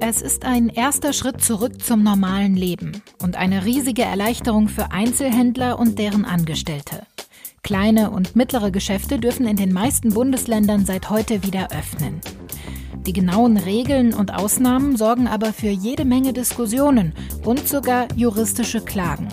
Es ist ein erster Schritt zurück zum normalen Leben und eine riesige Erleichterung für Einzelhändler und deren Angestellte. Kleine und mittlere Geschäfte dürfen in den meisten Bundesländern seit heute wieder öffnen. Die genauen Regeln und Ausnahmen sorgen aber für jede Menge Diskussionen und sogar juristische Klagen.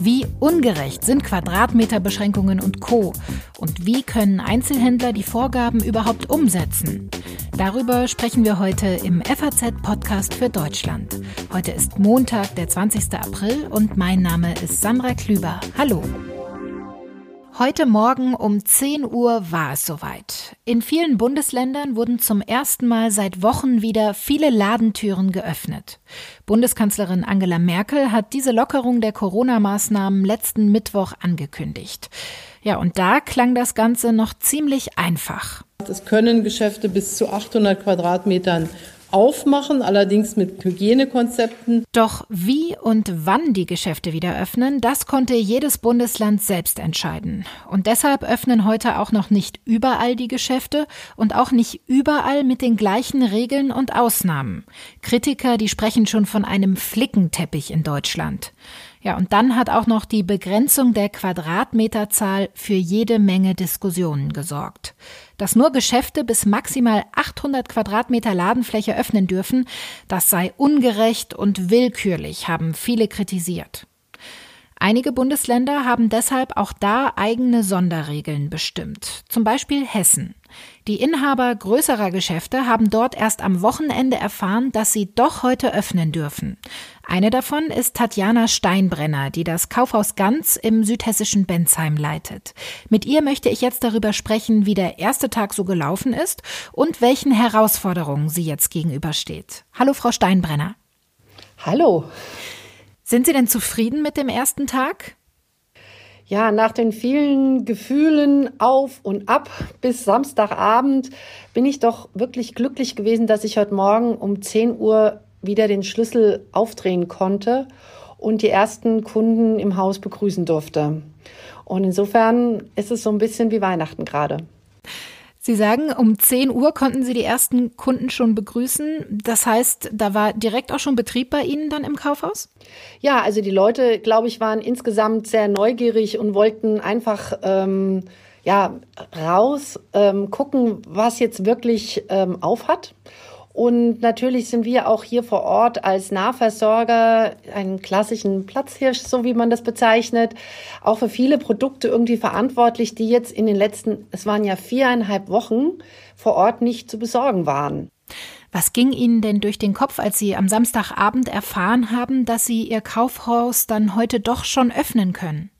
Wie ungerecht sind Quadratmeterbeschränkungen und Co? Und wie können Einzelhändler die Vorgaben überhaupt umsetzen? Darüber sprechen wir heute im FAZ-Podcast für Deutschland. Heute ist Montag, der 20. April und mein Name ist Sandra Klüber. Hallo. Heute Morgen um 10 Uhr war es soweit. In vielen Bundesländern wurden zum ersten Mal seit Wochen wieder viele Ladentüren geöffnet. Bundeskanzlerin Angela Merkel hat diese Lockerung der Corona-Maßnahmen letzten Mittwoch angekündigt. Ja, und da klang das Ganze noch ziemlich einfach. Es können Geschäfte bis zu 800 Quadratmetern aufmachen, allerdings mit Hygienekonzepten. Doch wie und wann die Geschäfte wieder öffnen, das konnte jedes Bundesland selbst entscheiden. Und deshalb öffnen heute auch noch nicht überall die Geschäfte und auch nicht überall mit den gleichen Regeln und Ausnahmen. Kritiker, die sprechen schon von einem Flickenteppich in Deutschland. Ja, und dann hat auch noch die Begrenzung der Quadratmeterzahl für jede Menge Diskussionen gesorgt. Dass nur Geschäfte bis maximal 800 Quadratmeter Ladenfläche öffnen dürfen, das sei ungerecht und willkürlich, haben viele kritisiert. Einige Bundesländer haben deshalb auch da eigene Sonderregeln bestimmt, zum Beispiel Hessen. Die Inhaber größerer Geschäfte haben dort erst am Wochenende erfahren, dass sie doch heute öffnen dürfen. Eine davon ist Tatjana Steinbrenner, die das Kaufhaus Ganz im südhessischen Bensheim leitet. Mit ihr möchte ich jetzt darüber sprechen, wie der erste Tag so gelaufen ist und welchen Herausforderungen sie jetzt gegenübersteht. Hallo, Frau Steinbrenner. Hallo. Sind Sie denn zufrieden mit dem ersten Tag? Ja, nach den vielen Gefühlen auf und ab bis Samstagabend bin ich doch wirklich glücklich gewesen, dass ich heute Morgen um 10 Uhr wieder den Schlüssel aufdrehen konnte und die ersten Kunden im Haus begrüßen durfte. Und insofern ist es so ein bisschen wie Weihnachten gerade. Sie sagen, um 10 Uhr konnten Sie die ersten Kunden schon begrüßen. Das heißt, da war direkt auch schon Betrieb bei Ihnen dann im Kaufhaus? Ja, also die Leute, glaube ich, waren insgesamt sehr neugierig und wollten einfach ähm, ja raus ähm, gucken, was jetzt wirklich ähm, auf hat. Und natürlich sind wir auch hier vor Ort als Nahversorger, einen klassischen Platzhirsch, so wie man das bezeichnet, auch für viele Produkte irgendwie verantwortlich, die jetzt in den letzten, es waren ja viereinhalb Wochen, vor Ort nicht zu besorgen waren. Was ging Ihnen denn durch den Kopf, als Sie am Samstagabend erfahren haben, dass Sie Ihr Kaufhaus dann heute doch schon öffnen können?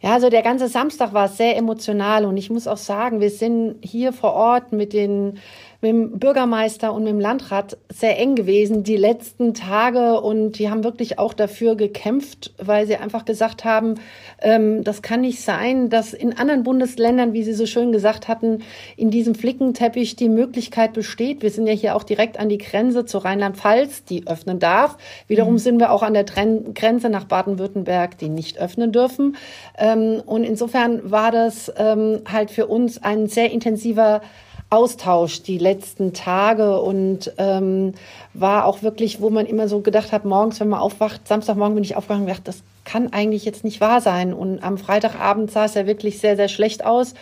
Ja, also der ganze Samstag war sehr emotional und ich muss auch sagen, wir sind hier vor Ort mit den mit dem Bürgermeister und mit dem Landrat sehr eng gewesen die letzten Tage und die haben wirklich auch dafür gekämpft, weil sie einfach gesagt haben, ähm, das kann nicht sein, dass in anderen Bundesländern, wie Sie so schön gesagt hatten, in diesem Flickenteppich die Möglichkeit besteht. Wir sind ja hier auch direkt an die Grenze zu Rheinland-Pfalz, die öffnen darf. Wiederum mhm. sind wir auch an der Tren Grenze nach Baden-Württemberg, die nicht öffnen dürfen. Ähm, und insofern war das ähm, halt für uns ein sehr intensiver Austausch die letzten Tage und ähm, war auch wirklich, wo man immer so gedacht hat, morgens, wenn man aufwacht, Samstagmorgen bin ich aufgewacht und gedacht, das kann eigentlich jetzt nicht wahr sein. Und am Freitagabend sah es ja wirklich sehr, sehr schlecht aus.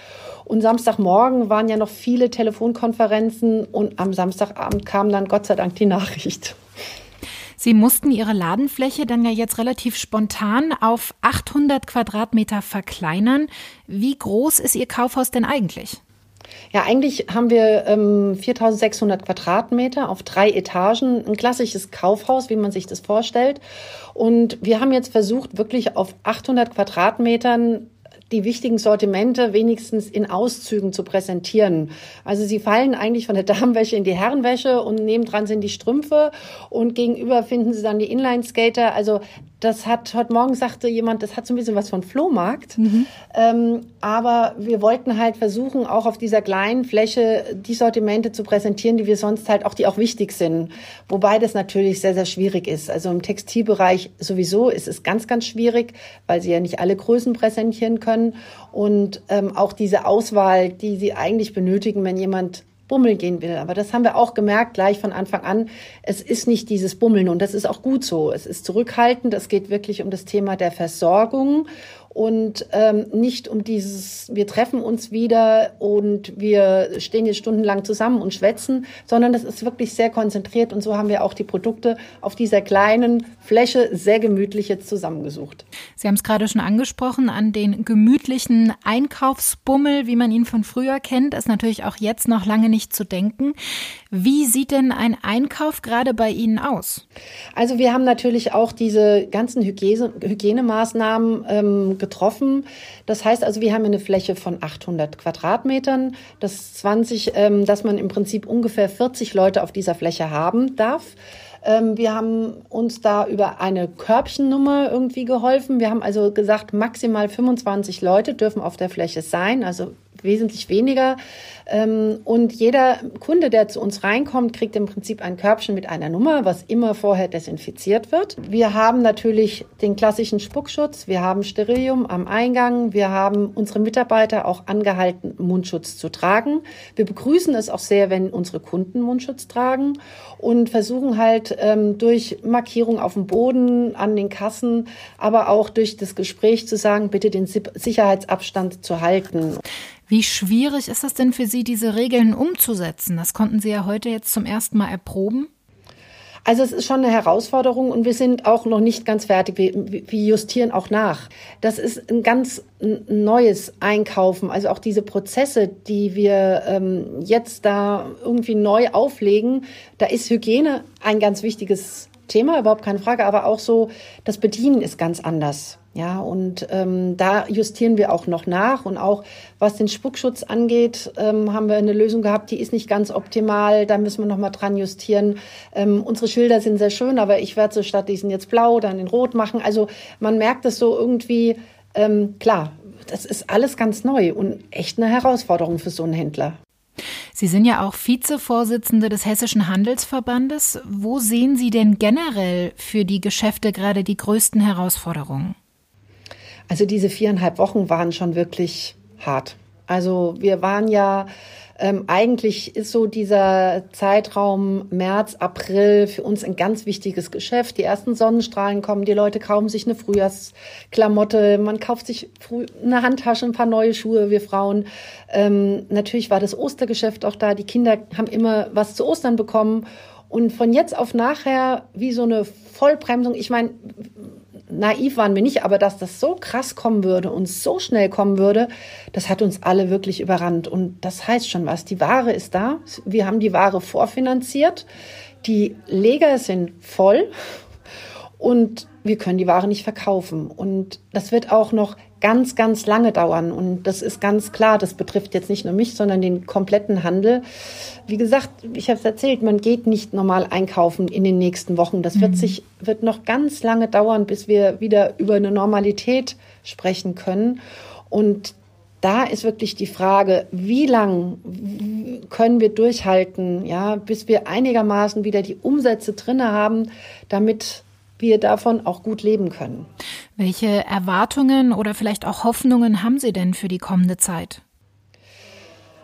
Und Samstagmorgen waren ja noch viele Telefonkonferenzen und am Samstagabend kam dann Gott sei Dank die Nachricht. Sie mussten Ihre Ladenfläche dann ja jetzt relativ spontan auf 800 Quadratmeter verkleinern. Wie groß ist Ihr Kaufhaus denn eigentlich? Ja, eigentlich haben wir ähm, 4600 Quadratmeter auf drei Etagen, ein klassisches Kaufhaus, wie man sich das vorstellt. Und wir haben jetzt versucht, wirklich auf 800 Quadratmetern die wichtigen Sortimente wenigstens in Auszügen zu präsentieren. Also sie fallen eigentlich von der Damenwäsche in die Herrenwäsche und nebendran sind die Strümpfe und gegenüber finden sie dann die Inline-Skater. Also das hat heute Morgen sagte jemand, das hat so ein bisschen was von Flohmarkt. Mhm. Ähm, aber wir wollten halt versuchen, auch auf dieser kleinen Fläche die Sortimente zu präsentieren, die wir sonst halt auch, die auch wichtig sind. Wobei das natürlich sehr, sehr schwierig ist. Also im Textilbereich sowieso ist es ganz, ganz schwierig, weil sie ja nicht alle Größen präsentieren können. Und ähm, auch diese Auswahl, die sie eigentlich benötigen, wenn jemand Bummeln gehen will. Aber das haben wir auch gemerkt gleich von Anfang an. Es ist nicht dieses Bummeln und das ist auch gut so. Es ist zurückhaltend. Es geht wirklich um das Thema der Versorgung und ähm, nicht um dieses, wir treffen uns wieder und wir stehen jetzt stundenlang zusammen und schwätzen, sondern das ist wirklich sehr konzentriert und so haben wir auch die Produkte auf dieser kleinen Fläche sehr gemütlich jetzt zusammengesucht. Sie haben es gerade schon angesprochen, an den gemütlichen Einkaufsbummel, wie man ihn von früher kennt, ist natürlich auch jetzt noch lange nicht zu denken. Wie sieht denn ein Einkauf gerade bei Ihnen aus? Also wir haben natürlich auch diese ganzen Hygiene, Hygienemaßnahmen ähm, getroffen. Das heißt also, wir haben eine Fläche von 800 Quadratmetern. Das 20, ähm, dass man im Prinzip ungefähr 40 Leute auf dieser Fläche haben darf. Ähm, wir haben uns da über eine Körbchennummer irgendwie geholfen. Wir haben also gesagt, maximal 25 Leute dürfen auf der Fläche sein. Also wesentlich weniger. Ähm, und jeder Kunde, der zu uns reinkommt, kriegt im Prinzip ein Körbchen mit einer Nummer, was immer vorher desinfiziert wird. Wir haben natürlich den klassischen Spuckschutz, wir haben Sterilium am Eingang, wir haben unsere Mitarbeiter auch angehalten, Mundschutz zu tragen. Wir begrüßen es auch sehr, wenn unsere Kunden Mundschutz tragen und versuchen halt ähm, durch Markierung auf dem Boden, an den Kassen, aber auch durch das Gespräch zu sagen, bitte den Sicherheitsabstand zu halten. Wie schwierig ist es denn für Sie, diese Regeln umzusetzen? Das konnten Sie ja heute jetzt zum ersten Mal erproben. Also es ist schon eine Herausforderung und wir sind auch noch nicht ganz fertig. Wir, wir justieren auch nach. Das ist ein ganz neues Einkaufen. Also auch diese Prozesse, die wir ähm, jetzt da irgendwie neu auflegen, da ist Hygiene ein ganz wichtiges Thema, überhaupt keine Frage. Aber auch so, das Bedienen ist ganz anders. Ja, und ähm, da justieren wir auch noch nach. Und auch was den Spuckschutz angeht, ähm, haben wir eine Lösung gehabt, die ist nicht ganz optimal. Da müssen wir noch mal dran justieren. Ähm, unsere Schilder sind sehr schön, aber ich werde so statt diesen jetzt blau, dann in rot machen. Also man merkt es so irgendwie, ähm, klar, das ist alles ganz neu und echt eine Herausforderung für so einen Händler. Sie sind ja auch Vizevorsitzende des Hessischen Handelsverbandes. Wo sehen Sie denn generell für die Geschäfte gerade die größten Herausforderungen? Also diese viereinhalb Wochen waren schon wirklich hart. Also wir waren ja ähm, eigentlich ist so dieser Zeitraum März, April für uns ein ganz wichtiges Geschäft. Die ersten Sonnenstrahlen kommen, die Leute kaufen sich eine Frühjahrsklamotte, man kauft sich früh eine Handtasche, ein paar neue Schuhe, wir Frauen. Ähm, natürlich war das Ostergeschäft auch da. Die Kinder haben immer was zu Ostern bekommen. Und von jetzt auf nachher wie so eine Vollbremsung. Ich meine, naiv waren wir nicht, aber dass das so krass kommen würde und so schnell kommen würde, das hat uns alle wirklich überrannt. Und das heißt schon was. Die Ware ist da. Wir haben die Ware vorfinanziert. Die Leger sind voll und wir können die Ware nicht verkaufen. Und das wird auch noch ganz, ganz lange dauern. Und das ist ganz klar, das betrifft jetzt nicht nur mich, sondern den kompletten Handel. Wie gesagt, ich habe es erzählt, man geht nicht normal einkaufen in den nächsten Wochen. Das mhm. wird sich, wird noch ganz lange dauern, bis wir wieder über eine Normalität sprechen können. Und da ist wirklich die Frage, wie lang können wir durchhalten, ja, bis wir einigermaßen wieder die Umsätze drinne haben, damit wir davon auch gut leben können. Welche Erwartungen oder vielleicht auch Hoffnungen haben Sie denn für die kommende Zeit?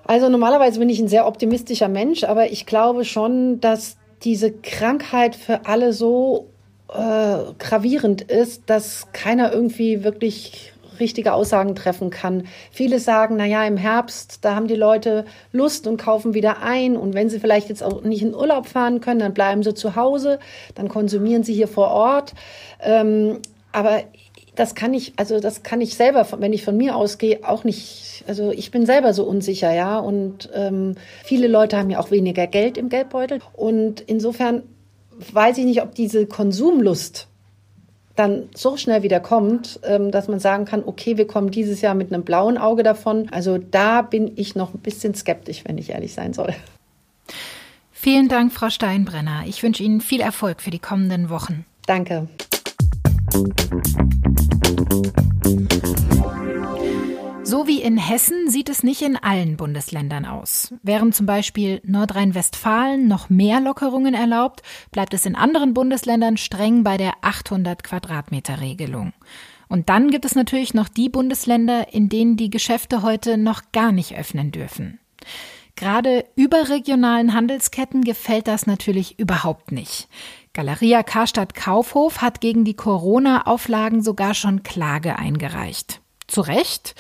Also normalerweise bin ich ein sehr optimistischer Mensch, aber ich glaube schon, dass diese Krankheit für alle so äh, gravierend ist, dass keiner irgendwie wirklich richtige Aussagen treffen kann. Viele sagen, na ja, im Herbst, da haben die Leute Lust und kaufen wieder ein. Und wenn sie vielleicht jetzt auch nicht in Urlaub fahren können, dann bleiben sie zu Hause, dann konsumieren sie hier vor Ort. Ähm, aber das kann ich, also das kann ich selber, wenn ich von mir ausgehe, auch nicht. Also ich bin selber so unsicher, ja. Und ähm, viele Leute haben ja auch weniger Geld im Geldbeutel. Und insofern weiß ich nicht, ob diese Konsumlust dann so schnell wieder kommt, ähm, dass man sagen kann, okay, wir kommen dieses Jahr mit einem blauen Auge davon. Also da bin ich noch ein bisschen skeptisch, wenn ich ehrlich sein soll. Vielen Dank, Frau Steinbrenner. Ich wünsche Ihnen viel Erfolg für die kommenden Wochen. Danke. So wie in Hessen sieht es nicht in allen Bundesländern aus. Während zum Beispiel Nordrhein-Westfalen noch mehr Lockerungen erlaubt, bleibt es in anderen Bundesländern streng bei der 800 Quadratmeter Regelung. Und dann gibt es natürlich noch die Bundesländer, in denen die Geschäfte heute noch gar nicht öffnen dürfen. Gerade überregionalen Handelsketten gefällt das natürlich überhaupt nicht. Galeria Karstadt Kaufhof hat gegen die Corona-Auflagen sogar schon Klage eingereicht. Zu Recht?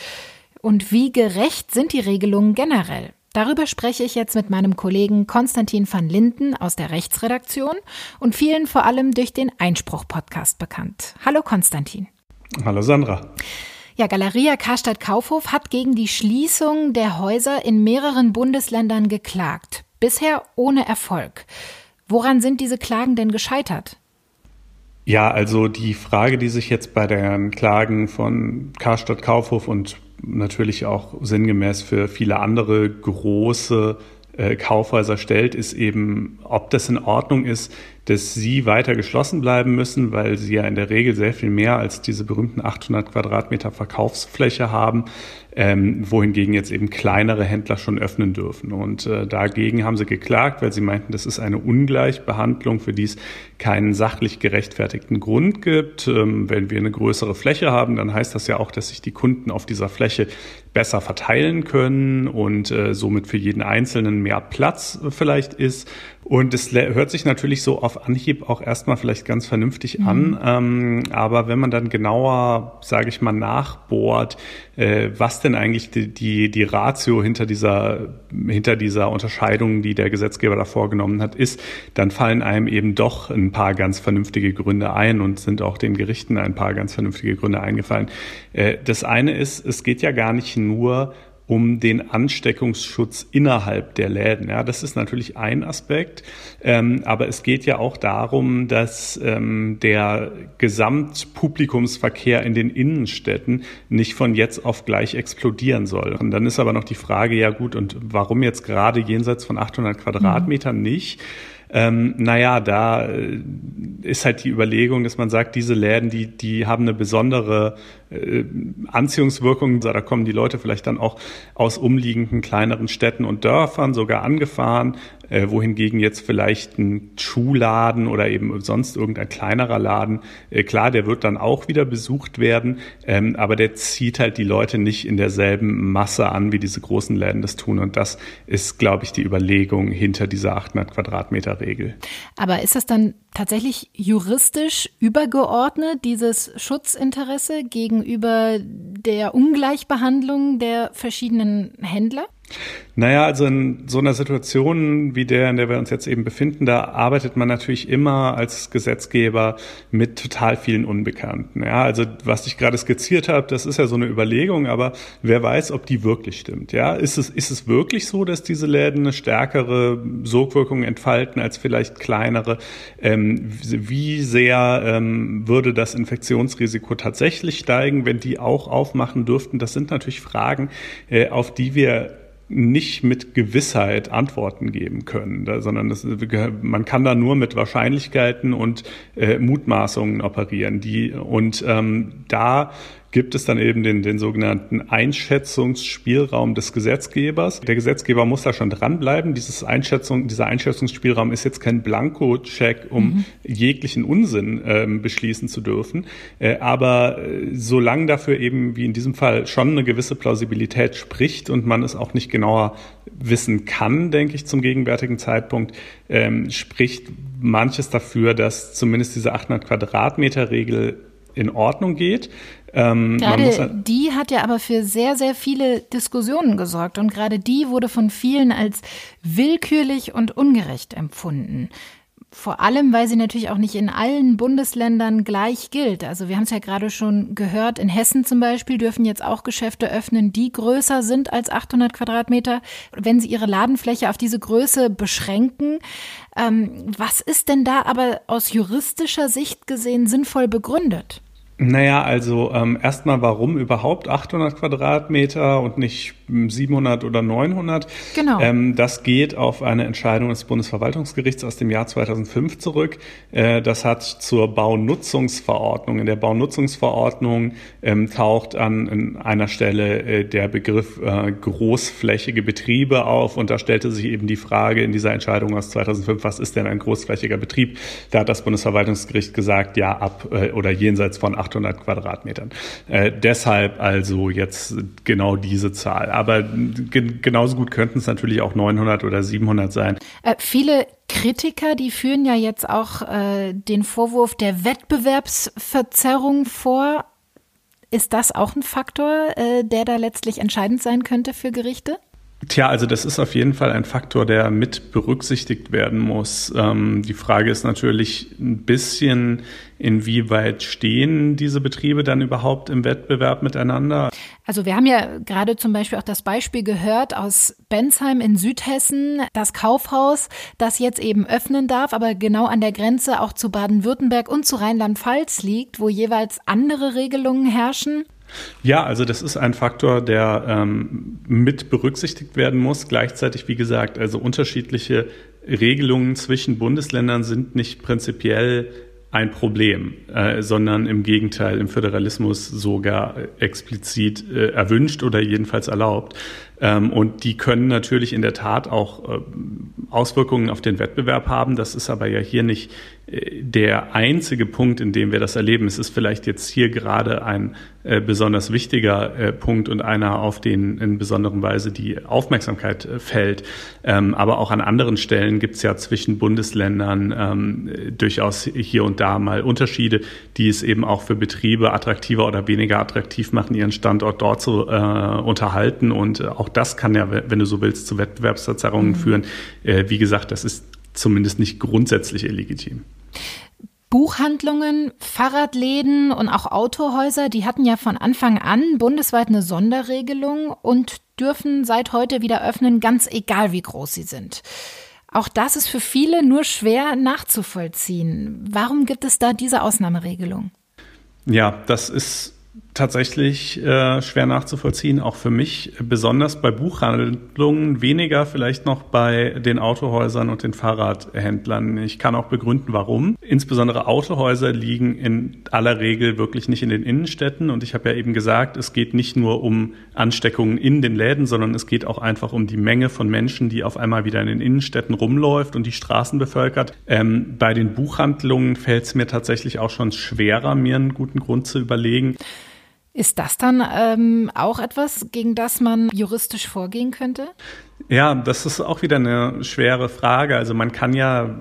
Und wie gerecht sind die Regelungen generell? Darüber spreche ich jetzt mit meinem Kollegen Konstantin van Linden aus der Rechtsredaktion und vielen vor allem durch den Einspruch-Podcast bekannt. Hallo Konstantin. Hallo Sandra. Ja, Galeria Karstadt Kaufhof hat gegen die Schließung der Häuser in mehreren Bundesländern geklagt. Bisher ohne Erfolg. Woran sind diese Klagen denn gescheitert? Ja, also die Frage, die sich jetzt bei den Klagen von Karstadt Kaufhof und natürlich auch sinngemäß für viele andere große äh, Kaufhäuser stellt, ist eben, ob das in Ordnung ist, dass sie weiter geschlossen bleiben müssen, weil sie ja in der Regel sehr viel mehr als diese berühmten 800 Quadratmeter Verkaufsfläche haben, ähm, wohingegen jetzt eben kleinere Händler schon öffnen dürfen. Und äh, dagegen haben sie geklagt, weil sie meinten, das ist eine Ungleichbehandlung, für die es keinen sachlich gerechtfertigten Grund gibt. Ähm, wenn wir eine größere Fläche haben, dann heißt das ja auch, dass sich die Kunden auf dieser Fläche besser verteilen können und äh, somit für jeden Einzelnen mehr Platz vielleicht ist. Und es hört sich natürlich so auf Anhieb auch erstmal vielleicht ganz vernünftig mhm. an. Ähm, aber wenn man dann genauer, sage ich mal, nachbohrt, äh, was denn eigentlich die, die, die Ratio hinter dieser, hinter dieser Unterscheidung, die der Gesetzgeber da vorgenommen hat, ist, dann fallen einem eben doch ein paar ganz vernünftige Gründe ein und sind auch den Gerichten ein paar ganz vernünftige Gründe eingefallen. Äh, das eine ist, es geht ja gar nicht nur um den Ansteckungsschutz innerhalb der Läden. Ja, das ist natürlich ein Aspekt, ähm, aber es geht ja auch darum, dass ähm, der Gesamtpublikumsverkehr in den Innenstädten nicht von jetzt auf gleich explodieren soll. Und dann ist aber noch die Frage, ja gut, und warum jetzt gerade jenseits von 800 Quadratmetern mhm. nicht? Ähm, naja, da äh, ist halt die Überlegung, dass man sagt, diese Läden, die, die haben eine besondere äh, Anziehungswirkung. Da kommen die Leute vielleicht dann auch aus umliegenden kleineren Städten und Dörfern sogar angefahren, äh, wohingegen jetzt vielleicht ein Schuhladen oder eben sonst irgendein kleinerer Laden, äh, klar, der wird dann auch wieder besucht werden, ähm, aber der zieht halt die Leute nicht in derselben Masse an, wie diese großen Läden das tun. Und das ist, glaube ich, die Überlegung hinter dieser 800 Quadratmeter Regel. Aber ist das dann tatsächlich juristisch übergeordnet, dieses Schutzinteresse gegenüber der Ungleichbehandlung der verschiedenen Händler? Naja, also in so einer Situation wie der, in der wir uns jetzt eben befinden, da arbeitet man natürlich immer als Gesetzgeber mit total vielen Unbekannten. Ja, also was ich gerade skizziert habe, das ist ja so eine Überlegung, aber wer weiß, ob die wirklich stimmt. Ja, ist es, ist es wirklich so, dass diese Läden eine stärkere Sogwirkung entfalten als vielleicht kleinere? Ähm, wie sehr ähm, würde das Infektionsrisiko tatsächlich steigen, wenn die auch aufmachen dürften? Das sind natürlich Fragen, äh, auf die wir nicht mit Gewissheit Antworten geben können, sondern das, man kann da nur mit Wahrscheinlichkeiten und äh, Mutmaßungen operieren. Die und ähm, da gibt es dann eben den, den sogenannten Einschätzungsspielraum des Gesetzgebers. Der Gesetzgeber muss da schon dranbleiben. Dieses Einschätzung, dieser Einschätzungsspielraum ist jetzt kein Blanko-Check, um mhm. jeglichen Unsinn ähm, beschließen zu dürfen. Äh, aber äh, solange dafür eben, wie in diesem Fall, schon eine gewisse Plausibilität spricht und man es auch nicht genauer wissen kann, denke ich, zum gegenwärtigen Zeitpunkt, ähm, spricht manches dafür, dass zumindest diese 800 Quadratmeter Regel in Ordnung geht. Ähm, gerade die hat ja aber für sehr, sehr viele Diskussionen gesorgt und gerade die wurde von vielen als willkürlich und ungerecht empfunden. Vor allem, weil sie natürlich auch nicht in allen Bundesländern gleich gilt. Also wir haben es ja gerade schon gehört, in Hessen zum Beispiel dürfen jetzt auch Geschäfte öffnen, die größer sind als 800 Quadratmeter, wenn sie ihre Ladenfläche auf diese Größe beschränken. Ähm, was ist denn da aber aus juristischer Sicht gesehen sinnvoll begründet? Naja, also ähm, erstmal, warum überhaupt 800 Quadratmeter und nicht 700 oder 900. Genau. Ähm, das geht auf eine Entscheidung des Bundesverwaltungsgerichts aus dem Jahr 2005 zurück. Äh, das hat zur Baunutzungsverordnung. In der Baunutzungsverordnung ähm, taucht an, einer Stelle äh, der Begriff äh, großflächige Betriebe auf und da stellte sich eben die Frage in dieser Entscheidung aus 2005, was ist denn ein großflächiger Betrieb? Da hat das Bundesverwaltungsgericht gesagt, ja, ab äh, oder jenseits von 800 Quadratmetern. Äh, deshalb also jetzt genau diese Zahl. Aber genauso gut könnten es natürlich auch 900 oder 700 sein. Äh, viele Kritiker, die führen ja jetzt auch äh, den Vorwurf der Wettbewerbsverzerrung vor. Ist das auch ein Faktor, äh, der da letztlich entscheidend sein könnte für Gerichte? Tja, also das ist auf jeden Fall ein Faktor, der mit berücksichtigt werden muss. Ähm, die Frage ist natürlich ein bisschen, inwieweit stehen diese Betriebe dann überhaupt im Wettbewerb miteinander? Also wir haben ja gerade zum Beispiel auch das Beispiel gehört aus Bensheim in Südhessen, das Kaufhaus, das jetzt eben öffnen darf, aber genau an der Grenze auch zu Baden-Württemberg und zu Rheinland-Pfalz liegt, wo jeweils andere Regelungen herrschen. Ja, also das ist ein Faktor, der ähm, mit berücksichtigt werden muss. Gleichzeitig, wie gesagt, also unterschiedliche Regelungen zwischen Bundesländern sind nicht prinzipiell ein Problem, äh, sondern im Gegenteil im Föderalismus sogar explizit äh, erwünscht oder jedenfalls erlaubt. Ähm, und die können natürlich in der Tat auch äh, Auswirkungen auf den Wettbewerb haben. Das ist aber ja hier nicht der einzige Punkt, in dem wir das erleben. Es ist vielleicht jetzt hier gerade ein äh, besonders wichtiger Punkt und einer, auf den in besonderer Weise die Aufmerksamkeit fällt. Ähm, aber auch an anderen Stellen gibt es ja zwischen Bundesländern ähm, durchaus hier und da mal Unterschiede, die es eben auch für Betriebe attraktiver oder weniger attraktiv machen, ihren Standort dort zu unterhalten und auch das kann ja, wenn du so willst, zu Wettbewerbsverzerrungen mhm. führen. Äh, wie gesagt, das ist zumindest nicht grundsätzlich illegitim. Buchhandlungen, Fahrradläden und auch Autohäuser, die hatten ja von Anfang an bundesweit eine Sonderregelung und dürfen seit heute wieder öffnen, ganz egal wie groß sie sind. Auch das ist für viele nur schwer nachzuvollziehen. Warum gibt es da diese Ausnahmeregelung? Ja, das ist tatsächlich äh, schwer nachzuvollziehen, auch für mich, besonders bei Buchhandlungen, weniger vielleicht noch bei den Autohäusern und den Fahrradhändlern. Ich kann auch begründen, warum. Insbesondere Autohäuser liegen in aller Regel wirklich nicht in den Innenstädten und ich habe ja eben gesagt, es geht nicht nur um Ansteckungen in den Läden, sondern es geht auch einfach um die Menge von Menschen, die auf einmal wieder in den Innenstädten rumläuft und die Straßen bevölkert. Ähm, bei den Buchhandlungen fällt es mir tatsächlich auch schon schwerer, mir einen guten Grund zu überlegen. Ist das dann ähm, auch etwas, gegen das man juristisch vorgehen könnte? Ja, das ist auch wieder eine schwere Frage. Also man kann ja,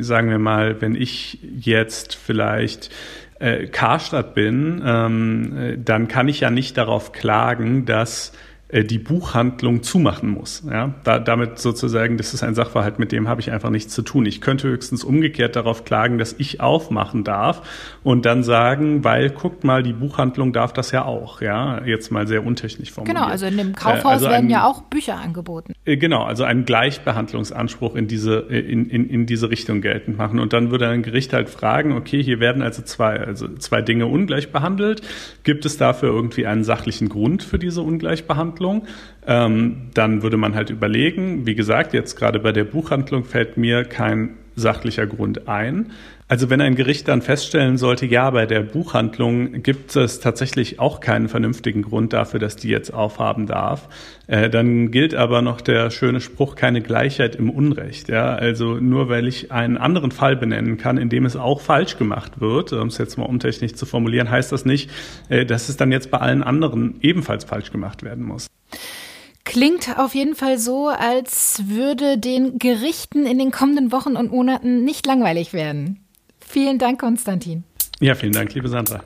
sagen wir mal, wenn ich jetzt vielleicht äh, Karstadt bin, ähm, äh, dann kann ich ja nicht darauf klagen, dass äh, die Buchhandlung zumachen muss. Ja? Da, damit sozusagen, das ist ein Sachverhalt, mit dem habe ich einfach nichts zu tun. Ich könnte höchstens umgekehrt darauf klagen, dass ich aufmachen darf und dann sagen, weil guckt mal, die Buchhandlung darf das ja auch. Ja, jetzt mal sehr untechnisch formuliert. Genau, also in dem Kaufhaus also werden ja auch Bücher angeboten. Äh, genau, also einen Gleichbehandlungsanspruch in diese in, in, in diese Richtung geltend machen und dann würde ein Gericht halt fragen, okay, hier werden also zwei also zwei Dinge ungleich behandelt. Gibt es dafür irgendwie einen sachlichen Grund für diese Ungleichbehandlung? Ähm, dann würde man halt überlegen, wie gesagt, jetzt gerade bei der Buchhandlung fällt mir kein sachlicher Grund ein. Also wenn ein Gericht dann feststellen sollte, ja, bei der Buchhandlung gibt es tatsächlich auch keinen vernünftigen Grund dafür, dass die jetzt aufhaben darf, äh, dann gilt aber noch der schöne Spruch, keine Gleichheit im Unrecht. Ja? Also nur weil ich einen anderen Fall benennen kann, in dem es auch falsch gemacht wird, um es jetzt mal umtechnisch zu formulieren, heißt das nicht, äh, dass es dann jetzt bei allen anderen ebenfalls falsch gemacht werden muss. Klingt auf jeden Fall so, als würde den Gerichten in den kommenden Wochen und Monaten nicht langweilig werden. Vielen Dank, Konstantin. Ja, vielen Dank, liebe Sandra.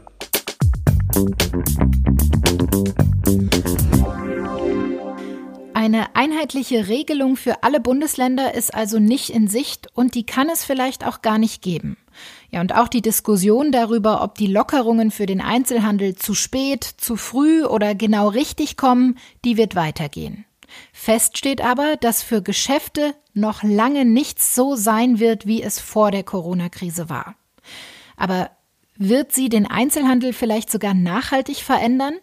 Eine einheitliche Regelung für alle Bundesländer ist also nicht in Sicht und die kann es vielleicht auch gar nicht geben. Ja, und auch die Diskussion darüber, ob die Lockerungen für den Einzelhandel zu spät, zu früh oder genau richtig kommen, die wird weitergehen. Fest steht aber, dass für Geschäfte noch lange nichts so sein wird, wie es vor der Corona-Krise war. Aber Wird sie den Einzelhandel vielleicht sogar nachhaltig verändern?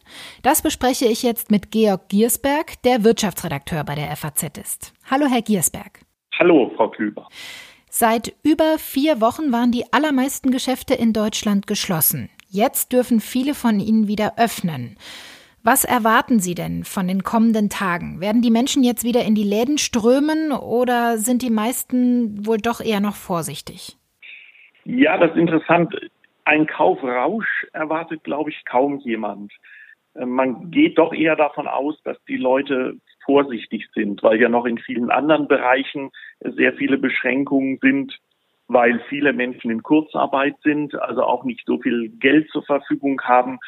Das bespreche ich jetzt mit Georg Giersberg, der Wirtschaftsredakteur bei der FAZ ist. Hallo, Herr Giersberg. Hallo, Frau Klüber. Seit über vier Wochen waren die allermeisten Geschäfte in Deutschland geschlossen. Jetzt dürfen viele von ihnen wieder öffnen. Was erwarten Sie denn von den kommenden Tagen? Werden die Menschen jetzt wieder in die Läden strömen oder sind die meisten wohl doch eher noch vorsichtig? Ja, das ist interessant. Ein Kaufrausch erwartet, glaube ich, kaum jemand. Äh, man geht doch eher davon aus, dass die Leute vorsichtig sind, weil ja noch in vielen anderen Bereichen sehr viele Beschränkungen sind, weil viele Menschen in Kurzarbeit sind, also auch nicht so viel Geld zur Verfügung haben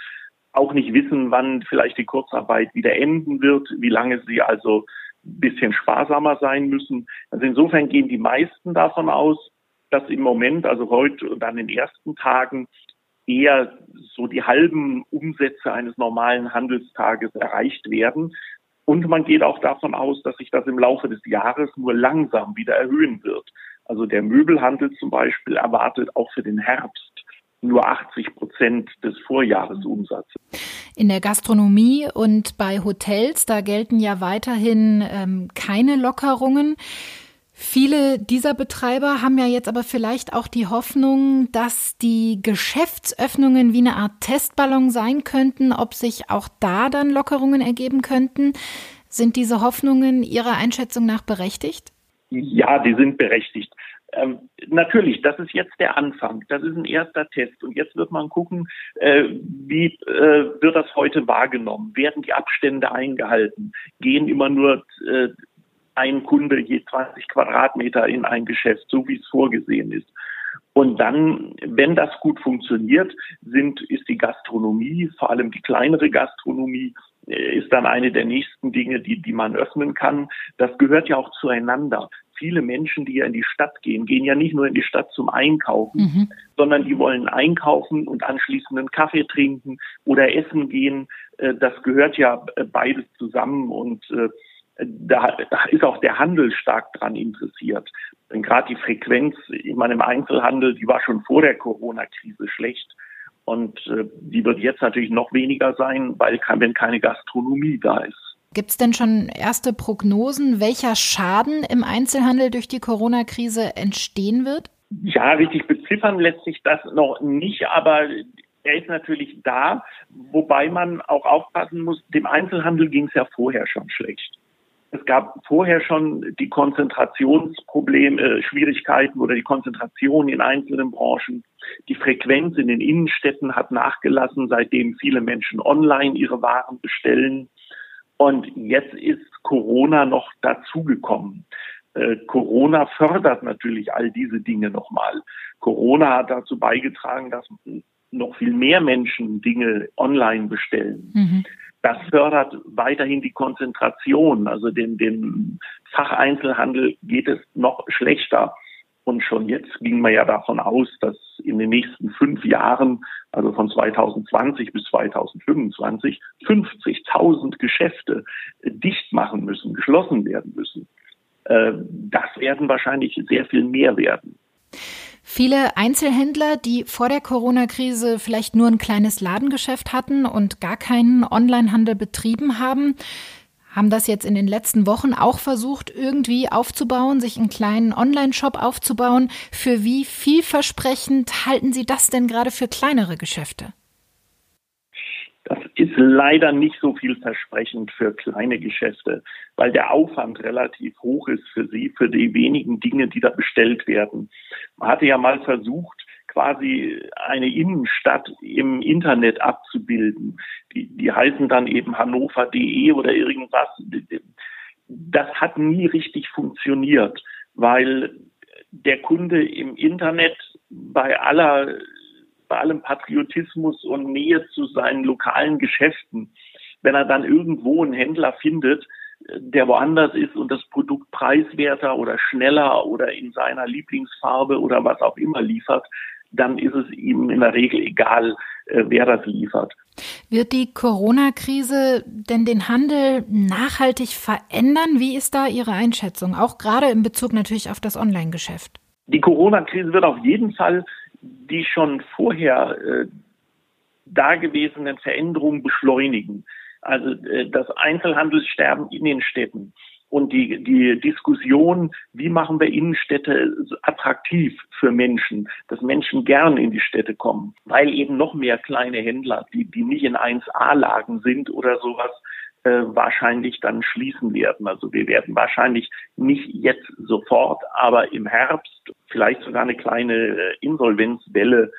auch nicht wissen, wann vielleicht die Kurzarbeit wieder enden wird, wie lange sie also ein bisschen sparsamer sein müssen. Also insofern gehen die meisten davon aus, dass im Moment, also heute und an den ersten Tagen, eher so die halben Umsätze eines normalen Handelstages erreicht werden. Und man geht auch davon aus, dass sich das im Laufe des Jahres nur langsam wieder erhöhen wird. Also der Möbelhandel zum Beispiel erwartet auch für den Herbst nur 80 Prozent des Vorjahresumsatzes. In der Gastronomie und bei Hotels, da gelten ja weiterhin ähm, keine Lockerungen. Viele dieser Betreiber haben ja jetzt aber vielleicht auch die Hoffnung, dass die Geschäftsöffnungen wie eine Art Testballon sein könnten, ob sich auch da dann Lockerungen ergeben könnten. Sind diese Hoffnungen Ihrer Einschätzung nach berechtigt? Ja, die sind berechtigt. Ähm, natürlich, das ist jetzt der Anfang. Das ist ein erster Test. Und jetzt wird man gucken, äh, wie äh, wird das heute wahrgenommen? Werden die Abstände eingehalten? Gehen immer nur äh, ein Kunde je 20 Quadratmeter in ein Geschäft, so wie es vorgesehen ist? Und dann, wenn das gut funktioniert, sind, ist die Gastronomie, vor allem die kleinere Gastronomie, äh, ist dann eine der nächsten Dinge, die, die man öffnen kann. Das gehört ja auch zueinander viele Menschen, die ja in die Stadt gehen, gehen ja nicht nur in die Stadt zum Einkaufen, mhm. sondern die wollen einkaufen und anschließend einen Kaffee trinken oder essen gehen. Äh, das gehört ja äh, beides zusammen und da, da ist auch der Handel stark dran interessiert. Denn gerade die Frequenz, ich meine, im Einzelhandel, die war schon vor der Corona-Krise schlecht. Und die wird jetzt natürlich noch weniger sein, weil wenn keine Gastronomie da ist. Gibt es denn schon erste Prognosen, welcher Schaden im Einzelhandel durch die Corona-Krise entstehen wird? Ja, richtig beziffern lässt sich das noch nicht, aber er ist natürlich da, wobei man auch aufpassen muss, dem Einzelhandel ging es ja vorher schon schlecht. Es gab vorher schon die Konzentrationsprobleme, äh, Schwierigkeiten oder die Konzentration in einzelnen Branchen. Die Frequenz in den Innenstädten hat nachgelassen, seitdem viele Menschen online ihre Waren bestellen. Und jetzt ist Corona noch dazugekommen. Äh, Corona fördert natürlich all diese Dinge nochmal. Corona hat dazu beigetragen, dass noch viel mehr Menschen Dinge online bestellen. Mhm. Das fördert weiterhin die Konzentration. Also dem, dem Facheinzelhandel geht es noch schlechter. Und schon jetzt ging man ja davon aus, dass in den nächsten fünf Jahren, also von 2020 bis 2025, 50.000 Geschäfte dicht machen müssen, geschlossen werden müssen. Äh, das werden wahrscheinlich sehr viel mehr werden. Viele Einzelhändler, die vor der Corona-Krise vielleicht nur ein kleines Ladengeschäft hatten und gar keinen Onlinehandel betrieben haben, haben das jetzt in den letzten Wochen auch versucht, irgendwie aufzubauen, sich einen kleinen Online-Shop aufzubauen. Für wie vielversprechend halten Sie das denn gerade für kleinere Geschäfte? Das ist leider nicht so vielversprechend für kleine Geschäfte, weil der Aufwand relativ hoch ist für sie, für die wenigen Dinge, die da bestellt werden. Man hatte ja mal versucht, quasi eine Innenstadt im Internet abzubilden. Die, die heißen dann eben hannover.de oder irgendwas. Das hat nie richtig funktioniert, weil der Kunde im Internet bei aller bei allem Patriotismus und Nähe zu seinen lokalen Geschäften, wenn er dann irgendwo einen Händler findet, der woanders ist und das Produkt preiswerter oder schneller oder in seiner Lieblingsfarbe oder was auch immer liefert, dann ist es ihm in der Regel egal, äh, wer das liefert. Wird die Corona-Krise denn den Handel nachhaltig verändern? Wie ist da Ihre Einschätzung, auch gerade in Bezug natürlich auf das Online-Geschäft? Die Corona-Krise wird auf jeden Fall die schon vorher äh, dagewesenen Veränderungen beschleunigen. Also äh, das Einzelhandelssterben in den Städten und die, die Diskussion, wie machen wir Innenstädte attraktiv für Menschen, dass Menschen gern in die Städte kommen, weil eben noch mehr kleine Händler, die, die nicht in 1A-Lagen sind oder sowas, äh, wahrscheinlich dann schließen werden. Also wir werden wahrscheinlich nicht jetzt sofort, aber im Herbst vielleicht sogar eine kleine äh, Insolvenzwelle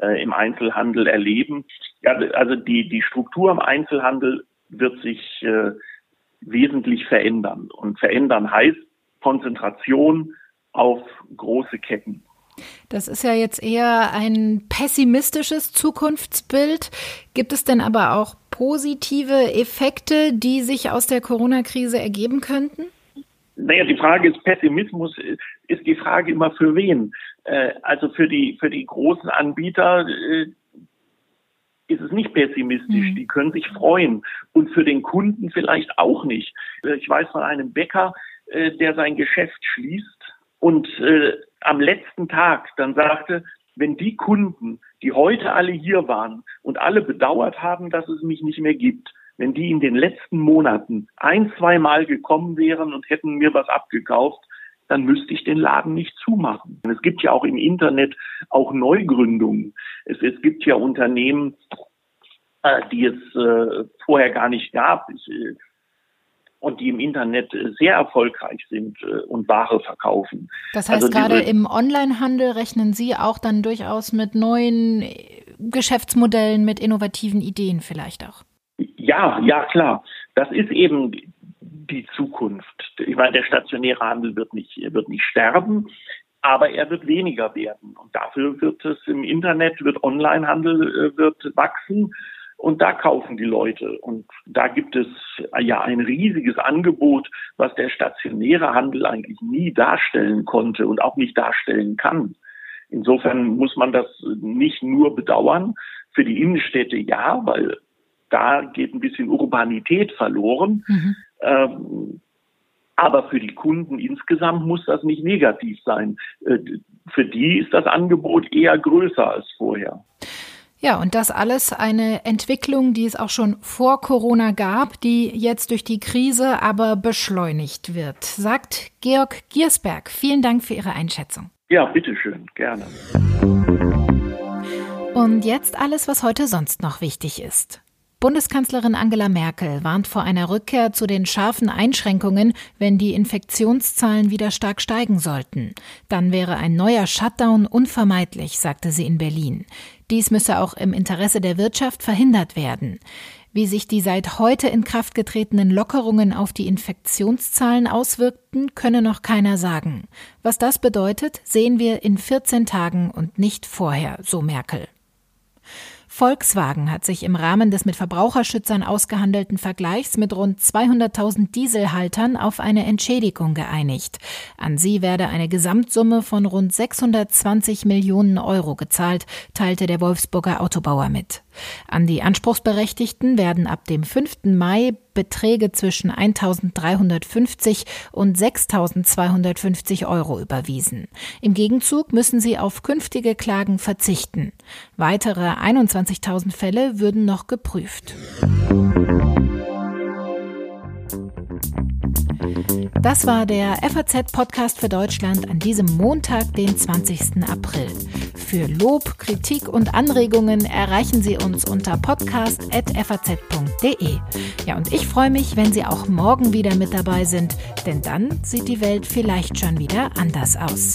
äh, im Einzelhandel erleben. Ja, also die, die Struktur im Einzelhandel wird sich äh, wesentlich verändern. Und verändern heißt Konzentration auf große Ketten. Das ist ja jetzt eher ein pessimistisches Zukunftsbild. Gibt es denn aber auch positive Effekte, die sich aus der Corona-Krise ergeben könnten? Naja, die Frage ist, Pessimismus ist die Frage immer für wen. Äh, also für die, für die großen Anbieter äh, ist es nicht pessimistisch. Mhm. Die können sich freuen. Und für den Kunden vielleicht auch nicht. Äh, ich weiß von einem Bäcker, der sein Geschäft schließt und am letzten Tag dann sagte, wenn die Kunden, die heute alle hier waren und alle bedauert haben, dass es mich nicht mehr gibt, wenn die in den letzten Monaten ein, zwei Mal gekommen wären und hätten mir was abgekauft, dann müsste ich den Laden nicht zumachen. Es gibt ja auch im Internet auch Neugründungen. Es, es gibt ja Unternehmen, äh, die es äh, vorher gar nicht gab ich, äh, und die im Internet sehr erfolgreich sind äh, und Ware verkaufen. Das heißt, also gerade im Onlinehandel rechnen Sie auch dann durchaus mit neuen äh, Geschäftsmodellen, mit innovativen Ideen vielleicht auch. Ja, ja, klar. Das ist eben die Zukunft. Ich meine, der stationäre Handel wird nicht, wird nicht sterben, aber er wird weniger werden. Und dafür wird es im Internet, wird Onlinehandel, äh, wird wachsen. Und da kaufen die Leute. Und da gibt es ja ein riesiges Angebot, was der stationäre Handel eigentlich nie darstellen konnte und auch nicht darstellen kann. Insofern muss man das nicht nur bedauern. Für die Innenstädte ja, weil da geht ein bisschen Urbanität verloren. Mhm. Ähm, aber für die Kunden insgesamt muss das nicht negativ sein. Äh, für die ist das Angebot eher größer als vorher. Ja, und das alles eine Entwicklung, die es auch schon vor Corona gab, die jetzt durch die Krise aber beschleunigt wird, sagt Georg Giersberg. Vielen Dank für Ihre Einschätzung. Ja, bitteschön, gerne. Und jetzt alles, was heute sonst noch wichtig ist. Bundeskanzlerin Angela Merkel warnt vor einer Rückkehr zu den scharfen Einschränkungen, wenn die Infektionszahlen wieder stark steigen sollten. Dann wäre ein neuer Shutdown unvermeidlich, sagte sie in Berlin. Dies müsse auch im Interesse der Wirtschaft verhindert werden. Wie sich die seit heute in Kraft getretenen Lockerungen auf die Infektionszahlen auswirkten, könne noch keiner sagen. Was das bedeutet, sehen wir in 14 Tagen und nicht vorher, so Merkel. Volkswagen hat sich im Rahmen des mit Verbraucherschützern ausgehandelten Vergleichs mit rund 200.000 Dieselhaltern auf eine Entschädigung geeinigt. An sie werde eine Gesamtsumme von rund 620 Millionen Euro gezahlt, teilte der Wolfsburger Autobauer mit. An die Anspruchsberechtigten werden ab dem 5. Mai Beträge zwischen 1.350 und 6.250 Euro überwiesen. Im Gegenzug müssen sie auf künftige Klagen verzichten. Weitere 21.000 Fälle würden noch geprüft. Das war der FAZ-Podcast für Deutschland an diesem Montag, den 20. April. Für Lob, Kritik und Anregungen erreichen Sie uns unter podcast.faz.de. Ja, und ich freue mich, wenn Sie auch morgen wieder mit dabei sind, denn dann sieht die Welt vielleicht schon wieder anders aus.